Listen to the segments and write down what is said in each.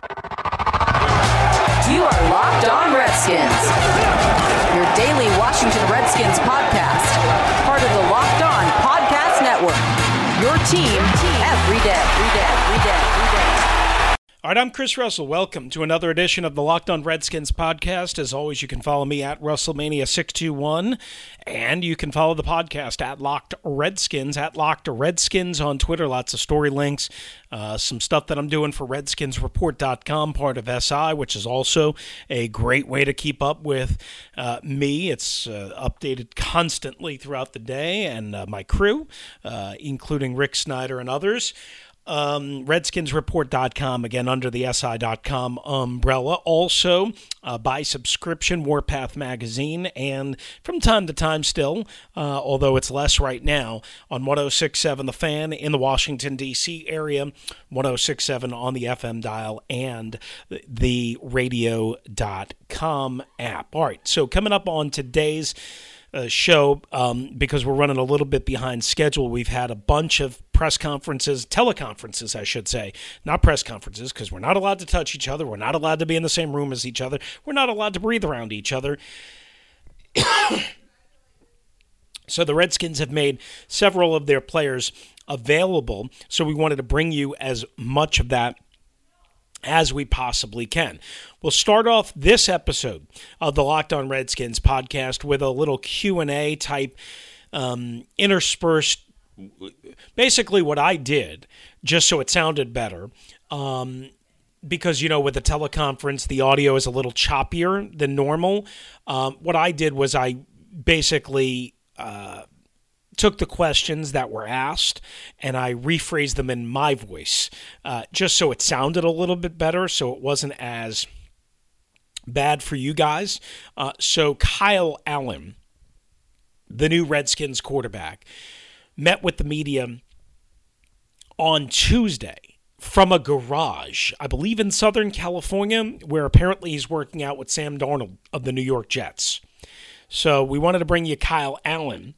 You are Locked On Redskins, your daily Washington Redskins podcast, part of the Locked On Podcast Network. Your team every day, every day, every day. All right, I'm Chris Russell. Welcome to another edition of the Locked On Redskins podcast. As always, you can follow me at Russellmania621, and you can follow the podcast at Locked Redskins, at Locked Redskins on Twitter. Lots of story links, uh, some stuff that I'm doing for RedskinsReport.com, part of SI, which is also a great way to keep up with uh, me. It's uh, updated constantly throughout the day, and uh, my crew, uh, including Rick Snyder and others um, redskinsreport.com, again, under the SI.com umbrella. Also, uh, by subscription, Warpath Magazine, and from time to time still, uh, although it's less right now, on 1067 The Fan in the Washington, D.C. area, 1067 on the FM dial, and the radio.com app. All right, so coming up on today's uh, show um, because we're running a little bit behind schedule. We've had a bunch of press conferences, teleconferences, I should say, not press conferences, because we're not allowed to touch each other. We're not allowed to be in the same room as each other. We're not allowed to breathe around each other. so the Redskins have made several of their players available. So we wanted to bring you as much of that as we possibly can. We'll start off this episode of the Locked On Redskins podcast with a little Q&A type um, interspersed basically what I did just so it sounded better. Um, because you know with the teleconference the audio is a little choppier than normal um, what i did was i basically uh, took the questions that were asked and I rephrased them in my voice, uh, just so it sounded a little bit better, so it wasn't as bad for you guys. Uh, so Kyle Allen, the new Redskins quarterback, met with the media on Tuesday from a garage, I believe in Southern California, where apparently he's working out with Sam Darnold of the New York Jets. So we wanted to bring you Kyle Allen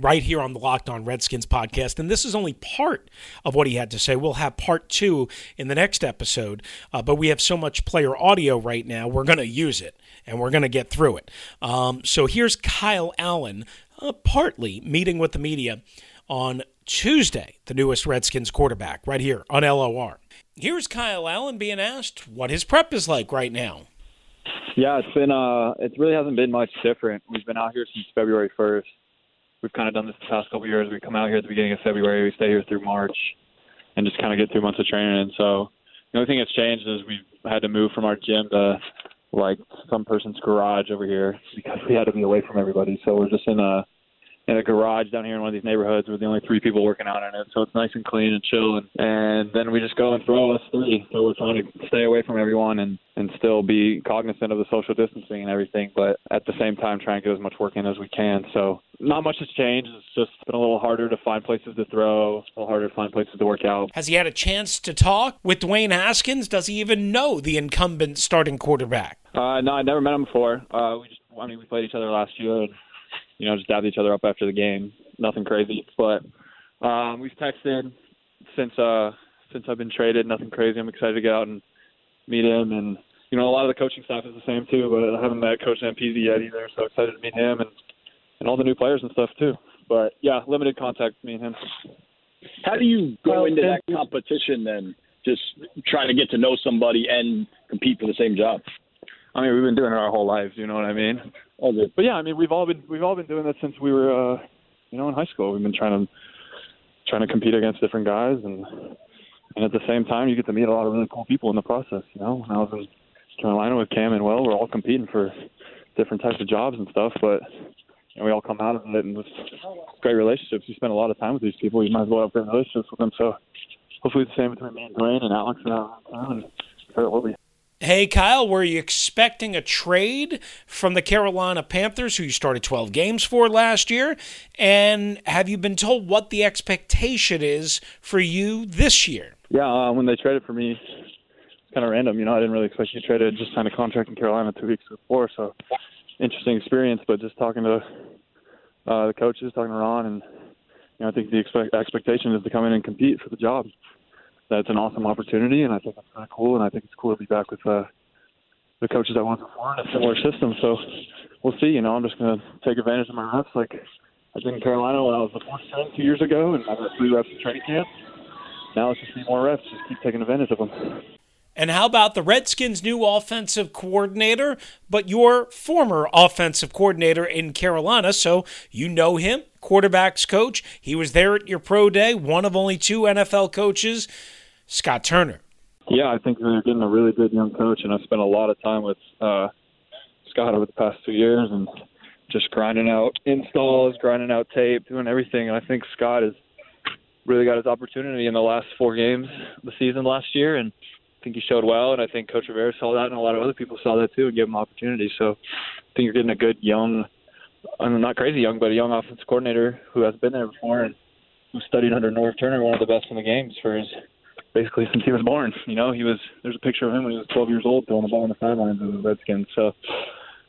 right here on the Locked On Redskins podcast. And this is only part of what he had to say. We'll have part two in the next episode, uh, but we have so much player audio right now, we're going to use it and we're going to get through it. Um, so here's Kyle Allen, uh, partly meeting with the media on Tuesday, the newest Redskins quarterback, right here on LOR. Here's Kyle Allen being asked what his prep is like right now. Yeah, it's been uh it really hasn't been much different. We've been out here since February first we've kind of done this the past couple of years. We come out here at the beginning of February, we stay here through March, and just kind of get through months of training. And so the only thing that's changed is we've had to move from our gym to like some person's garage over here because we had to be away from everybody. So we're just in a in a garage down here in one of these neighborhoods. We're the only three people working out in it, so it's nice and clean and chill. And, and then we just go and throw us three. So we're trying to stay away from everyone and and still be cognizant of the social distancing and everything, but at the same time try and get as much work in as we can. So not much has changed. It's just been a little harder to find places to throw, a little harder to find places to work out. Has he had a chance to talk with Dwayne Haskins? Does he even know the incumbent starting quarterback? Uh, no, I never met him before. Uh, we just, I mean, we played each other last year, and you know, just dabbed each other up after the game. Nothing crazy, but um, we've texted since uh, since I've been traded. Nothing crazy. I'm excited to get out and meet him, and you know, a lot of the coaching staff is the same too. But I haven't met Coach Zampese yet either, so excited to meet him and and all the new players and stuff too. But yeah, limited contact me and him. How do you go into that competition then? Just trying to get to know somebody and compete for the same job. I mean, we've been doing it our whole lives. You know what I mean? But yeah, I mean, we've all been we've all been doing this since we were, uh, you know, in high school. We've been trying to trying to compete against different guys, and and at the same time, you get to meet a lot of really cool people in the process. You know, when I was in Carolina with Cam and Will, we're all competing for different types of jobs and stuff, but and we all come out of it and with great relationships. You spend a lot of time with these people. You might as well have great relationships with them. So hopefully the same between me and Dwayne and Alex and, uh, and sure it will be. Hey, Kyle, were you expecting a trade from the Carolina Panthers, who you started 12 games for last year? And have you been told what the expectation is for you this year? Yeah, uh, when they traded for me, it's kind of random. You know, I didn't really expect you to trade. Just signed a contract in Carolina two weeks before, so interesting experience. But just talking to uh, the coaches, talking to Ron, and you know, I think the expect- expectation is to come in and compete for the job that's an awesome opportunity, and I think that's kind of cool. And I think it's cool to be back with uh, the coaches I was before in a similar system. So we'll see. You know, I'm just going to take advantage of my reps. Like I did in Carolina when I was the fourth time two years ago, and I got three reps in training camp. Now it's just need more reps. Just keep taking advantage of them. And how about the Redskins' new offensive coordinator, but your former offensive coordinator in Carolina? So you know him, quarterbacks coach. He was there at your pro day, one of only two NFL coaches Scott Turner. Yeah, I think they're getting a really good young coach, and I've spent a lot of time with uh, Scott over the past two years and just grinding out installs, grinding out tape, doing everything. And I think Scott has really got his opportunity in the last four games of the season last year, and think he showed well. And I think Coach Rivera saw that, and a lot of other people saw that too, and gave him opportunity. So I think you're getting a good young, I'm not crazy young, but a young offensive coordinator who has been there before and who studied under Norv Turner, one of the best in the games for his basically since he was born. You know, he was there's a picture of him when he was 12 years old throwing the ball on the sidelines of the Redskins. So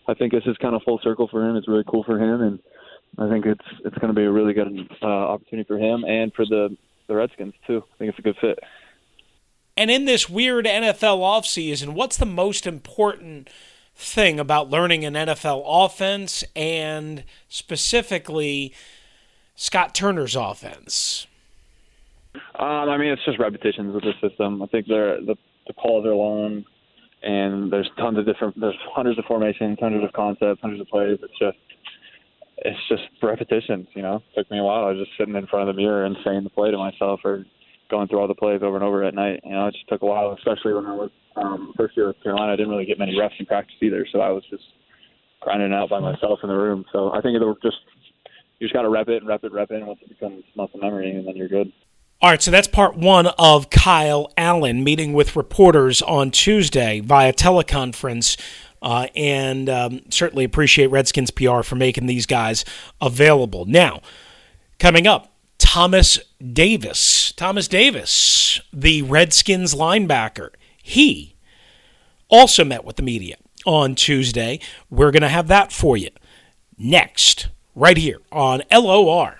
I think this is kind of full circle for him. It's really cool for him, and I think it's it's going to be a really good uh, opportunity for him and for the the Redskins too. I think it's a good fit. And in this weird NFL offseason, what's the most important thing about learning an NFL offense and specifically Scott Turner's offense? Um, I mean, it's just repetitions with the system. I think they're, the the calls are long, and there's tons of different. There's hundreds of formations, hundreds of concepts, hundreds of plays. It's just it's just repetitions. You know, it took me a while. I was just sitting in front of the mirror and saying the play to myself, or going through all the plays over and over at night. You know, it just took a while, especially when I was um, first year with Carolina. I didn't really get many reps in practice either, so I was just grinding out by myself in the room. So I think it'll just you just got to rep it and rep it, rep it, and once it becomes muscle memory, and then you're good. All right, so that's part one of Kyle Allen meeting with reporters on Tuesday via teleconference. Uh, and um, certainly appreciate Redskins PR for making these guys available. Now, coming up, Thomas Davis. Thomas Davis, the Redskins linebacker. He also met with the media on Tuesday. We're going to have that for you next, right here on LOR.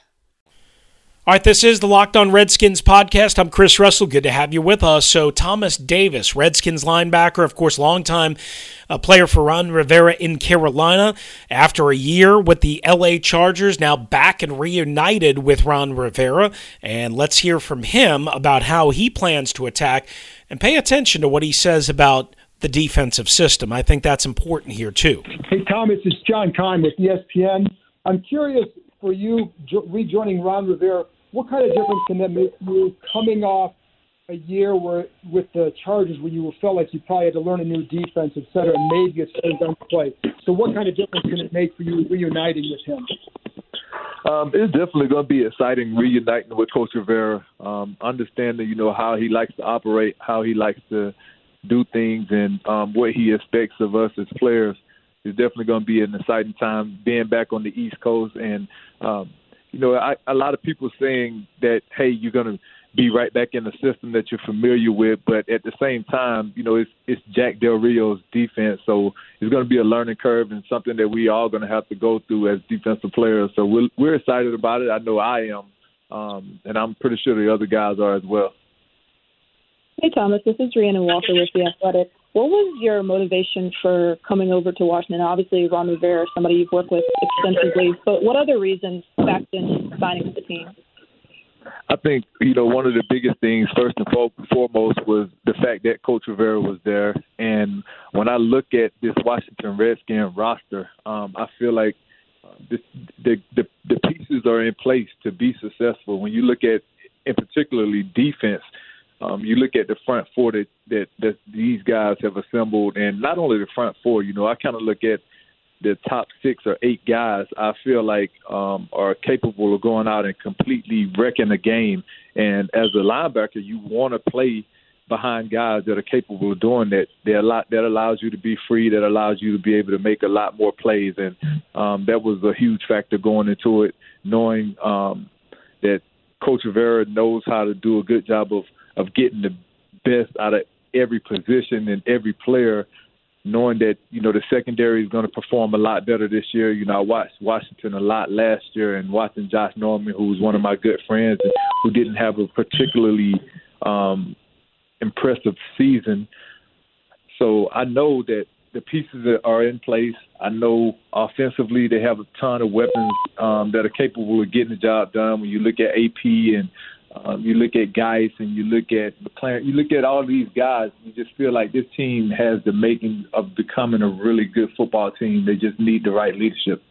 All right, this is the Locked On Redskins podcast. I'm Chris Russell. Good to have you with us. So, Thomas Davis, Redskins linebacker, of course, longtime uh, player for Ron Rivera in Carolina. After a year with the LA Chargers, now back and reunited with Ron Rivera. And let's hear from him about how he plans to attack and pay attention to what he says about the defensive system. I think that's important here, too. Hey, Thomas, it's John Keim with ESPN. I'm curious for you jo- rejoining Ron Rivera, what kind of difference can that make you coming off a year where with the Chargers where you felt like you probably had to learn a new defense, et cetera, and maybe it's slowed down play. So what kind of difference can it make for you reuniting with him? Um, it's definitely going to be exciting reuniting with Coach Rivera, um, understanding you know how he likes to operate, how he likes to do things, and um, what he expects of us as players. It's definitely going to be an exciting time being back on the East Coast and um, you know, I, a lot of people saying that, hey, you're going to be right back in the system that you're familiar with, but at the same time, you know, it's it's Jack Del Rio's defense, so it's going to be a learning curve and something that we all going to have to go through as defensive players. So we're we're excited about it. I know I am, um, and I'm pretty sure the other guys are as well. Hey Thomas, this is Rhiannon Walker with the Athletic. What was your motivation for coming over to Washington? Obviously, Ron Rivera, somebody you've worked with extensively, but what other reasons backed in signing with the team? I think you know one of the biggest things, first and foremost, was the fact that Coach Rivera was there. And when I look at this Washington Redskin roster, um, I feel like uh, this, the, the the pieces are in place to be successful. When you look at, in particularly defense, um, you look at the front four that, that that these guys have assembled, and not only the front four. You know, I kind of look at the top six or eight guys I feel like um, are capable of going out and completely wrecking the game. And as a linebacker, you want to play behind guys that are capable of doing that. That a lot that allows you to be free, that allows you to be able to make a lot more plays, and um, that was a huge factor going into it, knowing um, that Coach Rivera knows how to do a good job of of getting the best out of every position and every player knowing that you know the secondary is going to perform a lot better this year. You know, I watched Washington a lot last year, and watching Josh Norman, who was one of my good friends, who didn't have a particularly um, impressive season. So I know that the pieces that are in place. I know offensively they have a ton of weapons um, that are capable of getting the job done. When you look at AP and um, you look at Guice and you look at McLaurin, you look at all these guys, you just feel like this team has the making of becoming a really good football team. They just need the right leadership.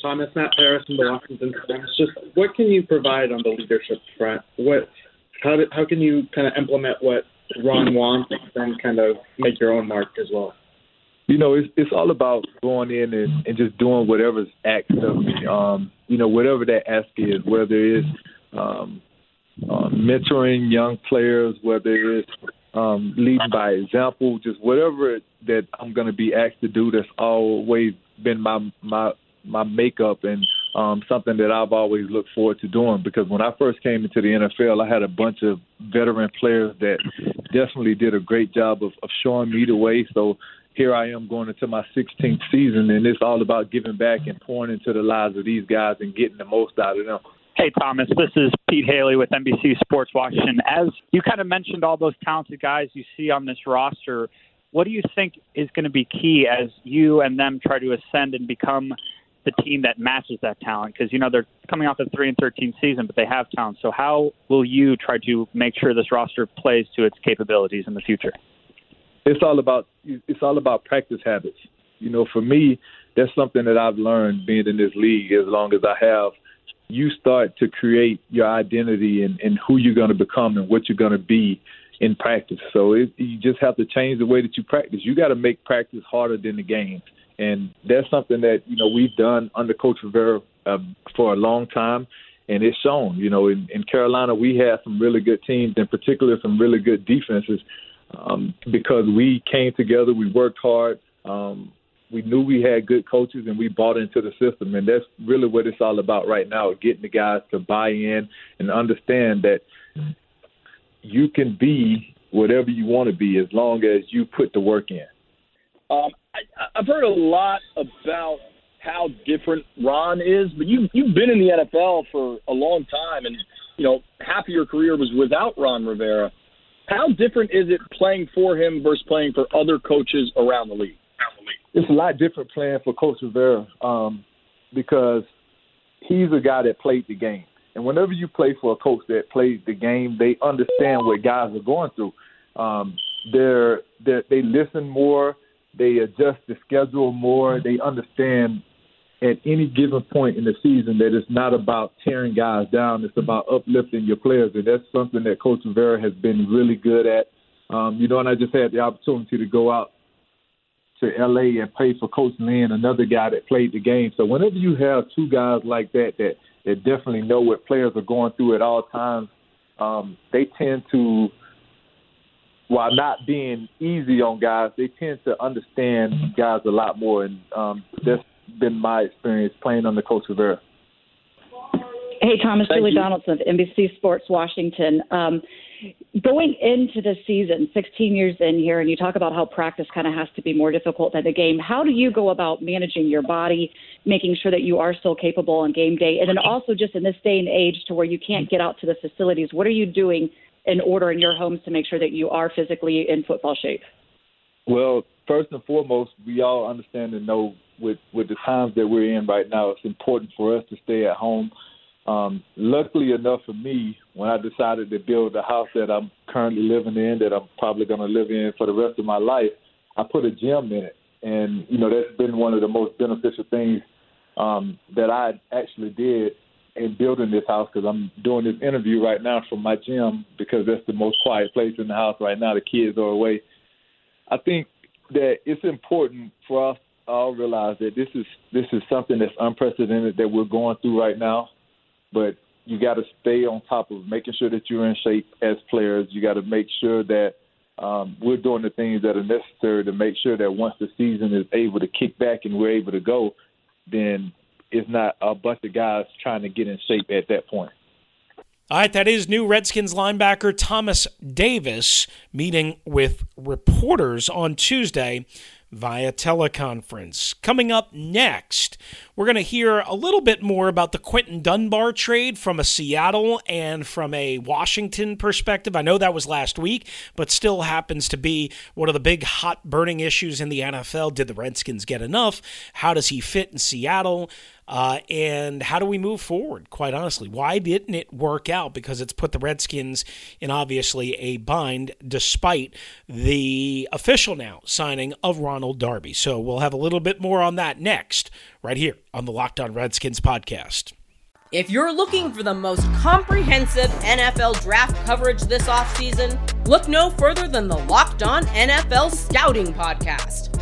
Thomas, Matt Paras from the Washington Times. Just what can you provide on the leadership front? What, how, do, how can you kind of implement what Ron wants and kind of make your own mark as well? You know, it's it's all about going in and, and just doing whatever's asked of me. Um, you know, whatever that ask is, whether it's um, uh, mentoring young players, whether it's um, leading by example, just whatever that I'm going to be asked to do. That's always been my my my makeup and um, something that I've always looked forward to doing. Because when I first came into the NFL, I had a bunch of veteran players that definitely did a great job of, of showing me the way. So here I am going into my 16th season, and it's all about giving back and pouring into the lives of these guys and getting the most out of them. Hey, Thomas, this is Pete Hailey with NBC Sports Washington. As you kind of mentioned, all those talented guys you see on this roster, what do you think is going to be key as you and them try to ascend and become the team that matches that talent? Because, you know, they're coming off a 3 and 13 season, but they have talent. So, how will you try to make sure this roster plays to its capabilities in the future? It's all about it's all about practice habits. You know, for me, that's something that I've learned being in this league as long as I have you start to create your identity and, and who you're going to become and what you're going to be in practice. So it, you just have to change the way that you practice. You got to make practice harder than the game, and that's something that you know we've done under Coach Rivera uh, for a long time, and it's shown. You know, in, in Carolina we had some really good teams, in particular some really good defenses, um, because we came together, we worked hard. Um, we knew we had good coaches and we bought into the system and that's really what it's all about right now getting the guys to buy in and understand that you can be whatever you want to be as long as you put the work in um, I, I've heard a lot about how different Ron is, but you you've been in the NFL for a long time, and you know half of your career was without Ron Rivera. How different is it playing for him versus playing for other coaches around the league? It's a lot different playing for Coach Rivera um, because he's a guy that played the game. And whenever you play for a coach that plays the game, they understand what guys are going through. Um, they're, they're they listen more, they adjust the schedule more, they understand at any given point in the season that it's not about tearing guys down, it's about uplifting your players, and that's something that Coach Rivera has been really good at. Um, you know, and I just had the opportunity to go out to LA and play for Coach Lynn, another guy that played the game. So whenever you have two guys like that that that definitely know what players are going through at all times, um, they tend to while not being easy on guys, they tend to understand guys a lot more, and um, that's been my experience playing under Coach Rivera. Hey, Thomas, Thank Julie you. Donaldson, NBC Sports Washington. Um, going into the season, 16 years in here, and you talk about how practice kind of has to be more difficult than the game. How do you go about managing your body, making sure that you are still capable on game day, and then also just in this day and age to where you can't get out to the facilities? What are you doing in order in your homes to make sure that you are physically in football shape? Well, first and foremost, we all understand and know with with the times that we're in right now, it's important for us to stay at home. Um, luckily enough for me, when I decided to build the house that I'm currently living in, that I'm probably going to live in for the rest of my life, I put a gym in it, and you know that's been one of the most beneficial things um, that I actually did in building this house because I'm doing this interview right now from my gym because that's the most quiet place in the house right now. The kids are away. I think that it's important for us all realize that this is this is something that's unprecedented that we're going through right now. But you got to stay on top of making sure that you're in shape as players. You got to make sure that um, we're doing the things that are necessary to make sure that once the season is able to kick back and we're able to go, then it's not a bunch of guys trying to get in shape at that point. All right, that is new Redskins linebacker Thomas Davis meeting with reporters on Tuesday via teleconference. Coming up next, we're going to hear a little bit more about the Quinton Dunbar trade from a Seattle and from a Washington perspective. I know that was last week, but still happens to be one of the big hot burning issues in the NFL. Did the Redskins get enough? How does he fit in Seattle? Uh, and how do we move forward, quite honestly? Why didn't it work out? Because it's put the Redskins in obviously a bind despite the official now signing of Ronald Darby. So we'll have a little bit more on that next, right here on the Locked On Redskins podcast. If you're looking for the most comprehensive NFL draft coverage this offseason, look no further than the Locked On NFL Scouting Podcast.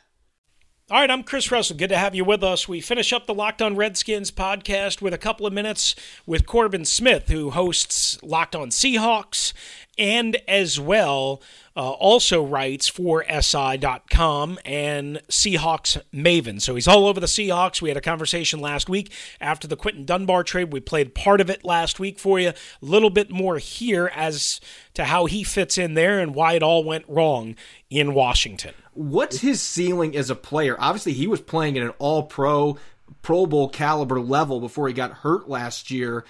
All right, I'm Chris Russell. Good to have you with us. We finish up the Locked On Redskins podcast with a couple of minutes with Corbin Smith, who hosts Locked On Seahawks and as well uh, also writes for SI.com and Seahawks Maven. So he's all over the Seahawks. We had a conversation last week after the Quinton Dunbar trade. We played part of it last week for you. A little bit more here as to how he fits in there and why it all went wrong in Washington. What's his ceiling as a player? Obviously, he was playing at an all pro, Pro Bowl caliber level before he got hurt last year.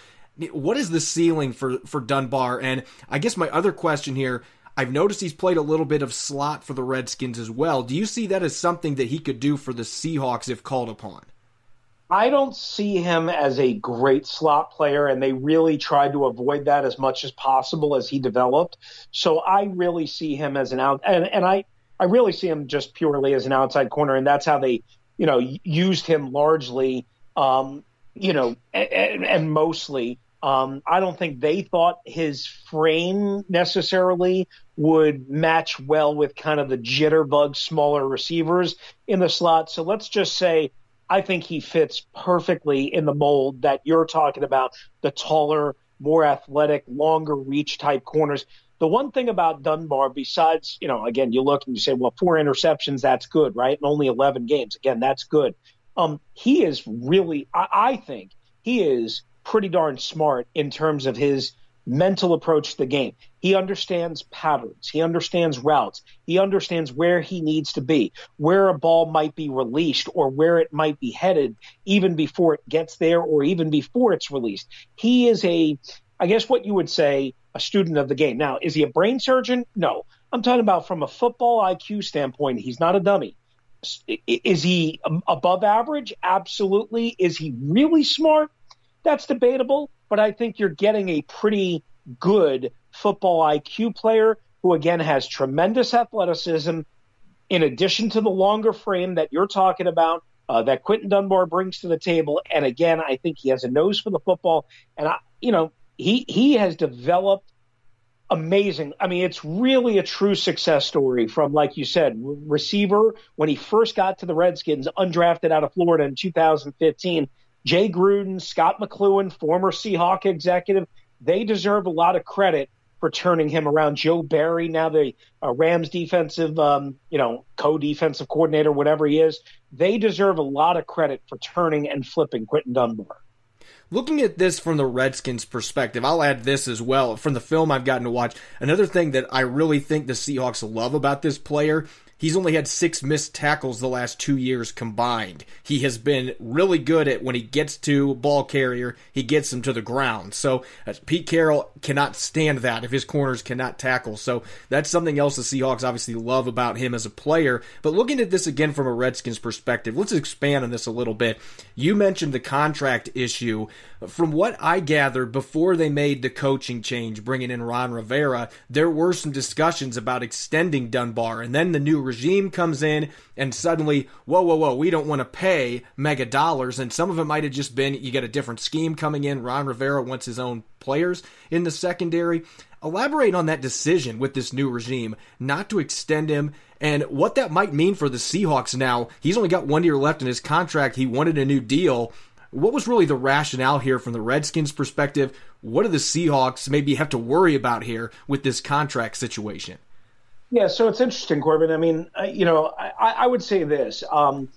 What is the ceiling for, for Dunbar? And I guess my other question here I've noticed he's played a little bit of slot for the Redskins as well. Do you see that as something that he could do for the Seahawks if called upon? I don't see him as a great slot player, and they really tried to avoid that as much as possible as he developed. So I really see him as an out, and, and I, I really see him just purely as an outside corner, and that's how they, you know, used him largely, um, you know, and, and mostly. Um, I don't think they thought his frame necessarily would match well with kind of the jitterbug smaller receivers in the slot. So let's just say I think he fits perfectly in the mold that you're talking about the taller, more athletic, longer reach type corners. The one thing about Dunbar, besides, you know, again, you look and you say, well, four interceptions, that's good, right? And only 11 games. Again, that's good. Um, he is really, I, I think, he is pretty darn smart in terms of his mental approach to the game. He understands patterns. He understands routes. He understands where he needs to be, where a ball might be released or where it might be headed even before it gets there or even before it's released. He is a, I guess what you would say, a student of the game. Now, is he a brain surgeon? No. I'm talking about from a football IQ standpoint, he's not a dummy. Is he above average? Absolutely. Is he really smart? That's debatable but I think you're getting a pretty good football IQ player who, again, has tremendous athleticism in addition to the longer frame that you're talking about. Uh, that Quinton Dunbar brings to the table, and again, I think he has a nose for the football, and I, you know, he he has developed amazing. I mean, it's really a true success story from, like you said, receiver when he first got to the Redskins, undrafted out of Florida in 2015, Jay Gruden, Scott McCloughan, former Seahawk executive, they deserve a lot of credit for turning him around. Joe Barry, now the uh, Rams defensive, um, you know, co-defensive coordinator, whatever he is, they deserve a lot of credit for turning and flipping Quinton Dunbar. Looking at this from the Redskins' perspective, I'll add this as well. From the film I've gotten to watch, another thing that I really think the Seahawks love about this player He's only had six missed tackles the last two years combined. He has been really good at when he gets to ball carrier, he gets him to the ground. So uh, Pete Carroll cannot stand that if his corners cannot tackle. So that's something else the Seahawks obviously love about him as a player. But looking at this again from a Redskins perspective, let's expand on this a little bit. You mentioned the contract issue. From what I gathered before they made the coaching change, bringing in Ron Rivera, there were some discussions about extending Dunbar, and then the new regime comes in, and suddenly, whoa, whoa, whoa, we don't want to pay mega dollars. And some of it might have just been you get a different scheme coming in. Ron Rivera wants his own players in the secondary. Elaborate on that decision with this new regime not to extend him and what that might mean for the Seahawks now. He's only got one year left in his contract. He wanted a new deal. What was really the rationale here from the Redskins' perspective? What do the Seahawks maybe have to worry about here with this contract situation? Yeah, so it's interesting, Corbin. I mean, uh, you know, I, I, would say this. Um,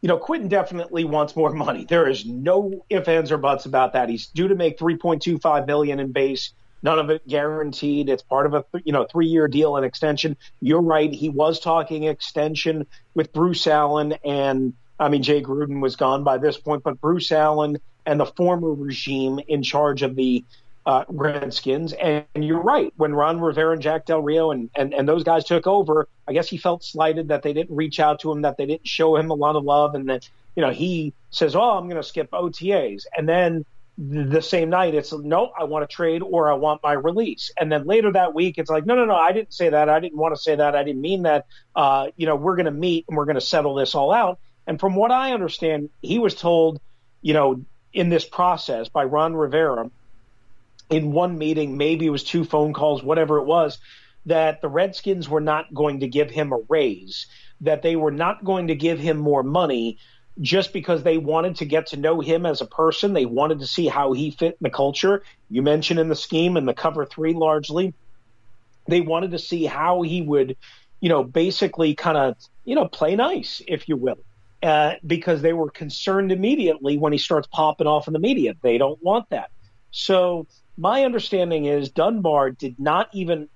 you know, Quinton definitely wants more money. There is no ifs, ands, or buts about that. He's due to make 3.25 million in base. None of it guaranteed. It's part of a you know three year deal and extension. You're right. He was talking extension with Bruce Allen, and I mean Jay Gruden was gone by this point, but Bruce Allen and the former regime in charge of the uh, Redskins. And, you're right. When Ron Rivera and Jack Del Rio and, and, and those guys took over, I guess he felt slighted that they didn't reach out to him, that they didn't show him a lot of love, and that, you know, he says, Oh, I'm going to skip OTAs. And then the same night, it's no, I want to trade or I want my release. And then later that week, it's like, no, no, no, I didn't say that. I didn't want to say that. I didn't mean that. Uh, you know, we're going to meet and we're going to settle this all out. And from what I understand, he was told, you know, in this process by Ron Rivera in one meeting, maybe it was two phone calls, whatever it was, that the Redskins were not going to give him a raise, that they were not going to give him more money just because they wanted to get to know him as a person. They wanted to see how he fit in the culture. You mentioned in the scheme and the cover three largely. They wanted to see how he would, you know, basically kind of, you know, play nice, if you will. Uh, because they were concerned immediately when he starts popping off in the media. They don't want that. So my understanding is Dunbar did not even,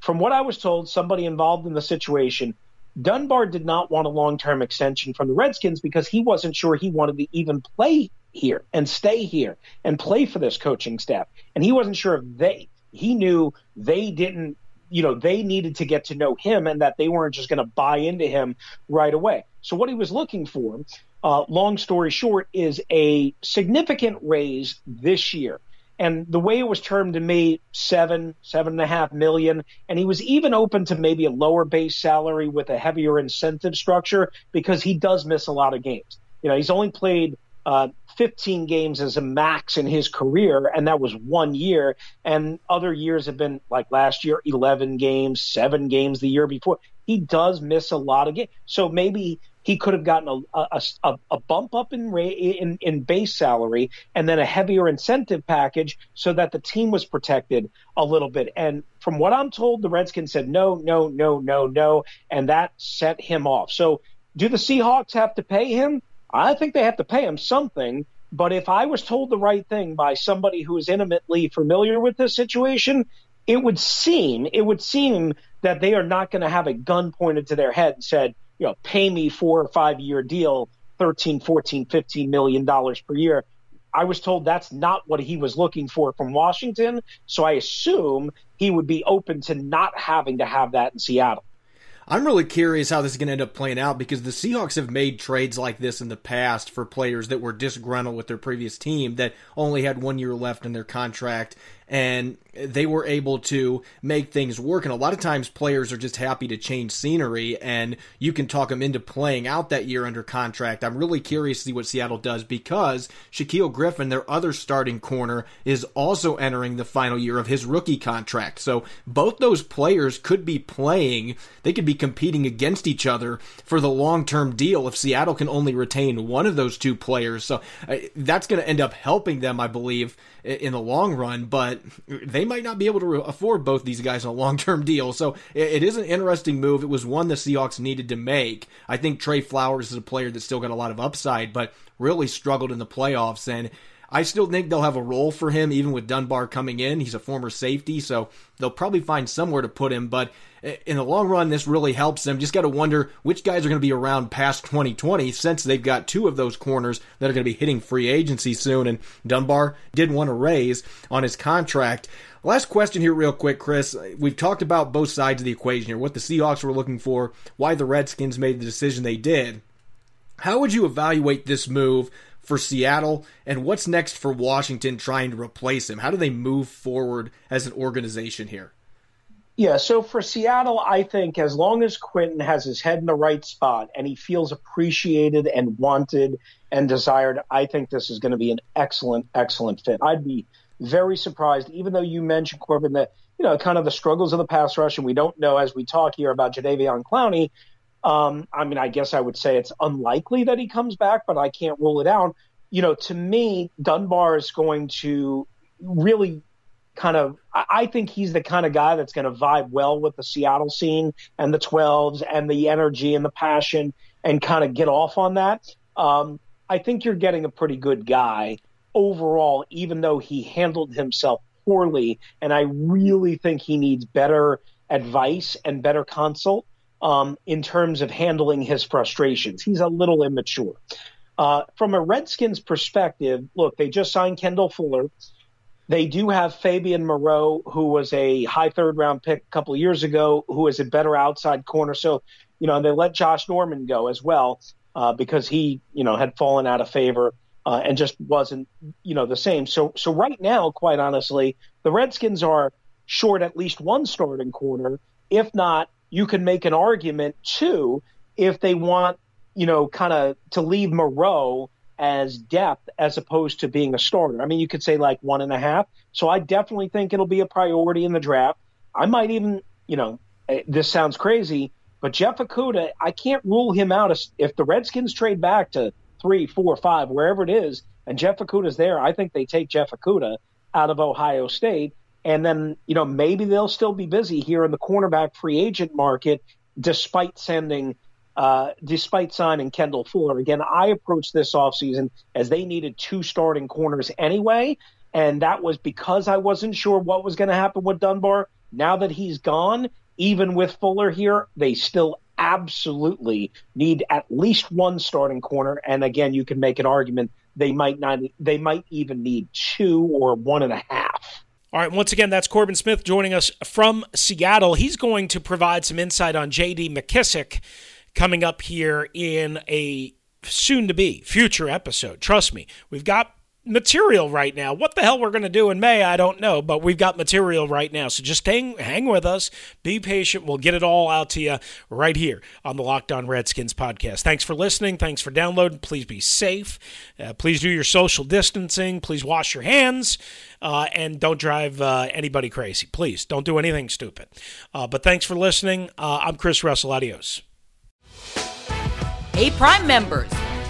from what I was told, somebody involved in the situation, Dunbar did not want a long term extension from the Redskins because he wasn't sure he wanted to even play here and stay here and play for this coaching staff. And he wasn't sure if they, he knew they didn't, you know, they needed to get to know him and that they weren't just going to buy into him right away. So what he was looking for, uh, long story short, is a significant raise this year. And the way it was termed to me, seven, seven and a half million. And he was even open to maybe a lower base salary with a heavier incentive structure because he does miss a lot of games. You know, he's only played uh, 15 games as a max in his career, and that was one year. And other years have been like last year, 11 games, seven games the year before. He does miss a lot of games. So maybe he could have gotten a, a, a bump up in, in, in base salary and then a heavier incentive package so that the team was protected a little bit. And from what I'm told, the Redskins said no, no, no, no, no, and that set him off. So do the Seahawks have to pay him? I think they have to pay him something. But if I was told the right thing by somebody who is intimately familiar with this situation, it would seem it would seem that they are not going to have a gun pointed to their head and said, you know, pay me four or five year deal, 13, 14, 15 million dollars per year. I was told that's not what he was looking for from Washington. So I assume he would be open to not having to have that in Seattle. I'm really curious how this is going to end up playing out because the Seahawks have made trades like this in the past for players that were disgruntled with their previous team that only had one year left in their contract and they were able to make things work. And a lot of times players are just happy to change scenery and you can talk them into playing out that year under contract. I'm really curious to see what Seattle does because Shaquill Griffin, their other starting corner, is also entering the final year of his rookie contract. So both those players could be playing, they could be competing against each other for the long term deal if Seattle can only retain one of those two players. So uh, that's going to end up helping them, I believe, in the long run. But but they might not be able to afford both these guys on a long term deal. So it is an interesting move. It was one the Seahawks needed to make. I think Tre Flowers is a player that's still got a lot of upside, but really struggled in the playoffs. And I still think they'll have a role for him, even with Dunbar coming in. He's a former safety, so they'll probably find somewhere to put him. But eh, in the long run, this really helps them. Just got to wonder which guys are going to be around past 2020 since they've got two of those corners that are going to be hitting free agency soon. And Dunbar did want a raise on his contract. Last question here, real quick, Chris. We've talked about both sides of the equation here, what the Seahawks were looking for, why the Redskins made the decision they did. How would you evaluate this move for Seattle and what's next for Washington trying to replace him? How do they move forward as an organization here? Yeah, so for Seattle, I think as long as Quinton has his head in the right spot and he feels appreciated and wanted and desired, I think this is going to be an excellent, excellent fit. I'd be very surprised, even though you mentioned Corbin that you know kind of the struggles of the pass rush, and we don't know as we talk here about Jadeveon Clowney. Um, I mean, I guess I would say it's unlikely that he comes back, but I can't rule it out. You know, to me, Dunbar is going to really kind of I think he's the kind of guy that's going to vibe well with the Seattle scene and the 12s and the energy and the passion and kind of get off on that. Um, I think you're getting a pretty good guy overall, even though he handled himself poorly. And I really think he needs better advice and better consult um, in terms of handling his frustrations. He's a little immature. Uh, from a Redskins perspective, look, they just signed Kendall Fuller. They do have Fabian Moreau, who was a high third round pick a couple years ago, who is a better outside corner. So, you know, they let Josh Norman go as well uh, because he, you know, had fallen out of favor uh, and just wasn't, you know, the same. So, so right now, quite honestly, the Redskins are short at least one starting corner. If not, you can make an argument too if they want, you know, kind of to leave Moreau as depth as opposed to being a starter. I mean, you could say like one and a half. So I definitely think it'll be a priority in the draft. I might even, you know, eh, this sounds crazy, but Jeff Okudah, I can't rule him out if the Redskins trade back to three, four, five, wherever it is, and Jeff Okudah's there. I think they take Jeff Okudah out of Ohio State. And then, you know, maybe they'll still be busy here in the cornerback free agent market, despite sending uh, despite signing Kendall Fuller. Again, I approached this offseason as they needed two starting corners anyway. And that was because I wasn't sure what was going to happen with Dunbar. Now that he's gone, even with Fuller here, they still absolutely need at least one starting corner. And again, you can make an argument they might not, they might even need two or one and a half. All right, once again, that's Corbin Smith joining us from Seattle. He's going to provide some insight on J.D. McKissic coming up here in a soon to be future episode. Trust me, we've got material right now. What the hell we're going to do in May, I don't know, but we've got material right now. So just hang, hang with us. Be patient. We'll get it all out to you right here on the Locked On Redskins podcast. Thanks for listening. Thanks for downloading. Please be safe. Uh, please do your social distancing. Please wash your hands. Uh, and don't drive uh, anybody crazy. Please don't do anything stupid. Uh, but thanks for listening. Uh, I'm Chris Russell. Adios. Hey, Prime members,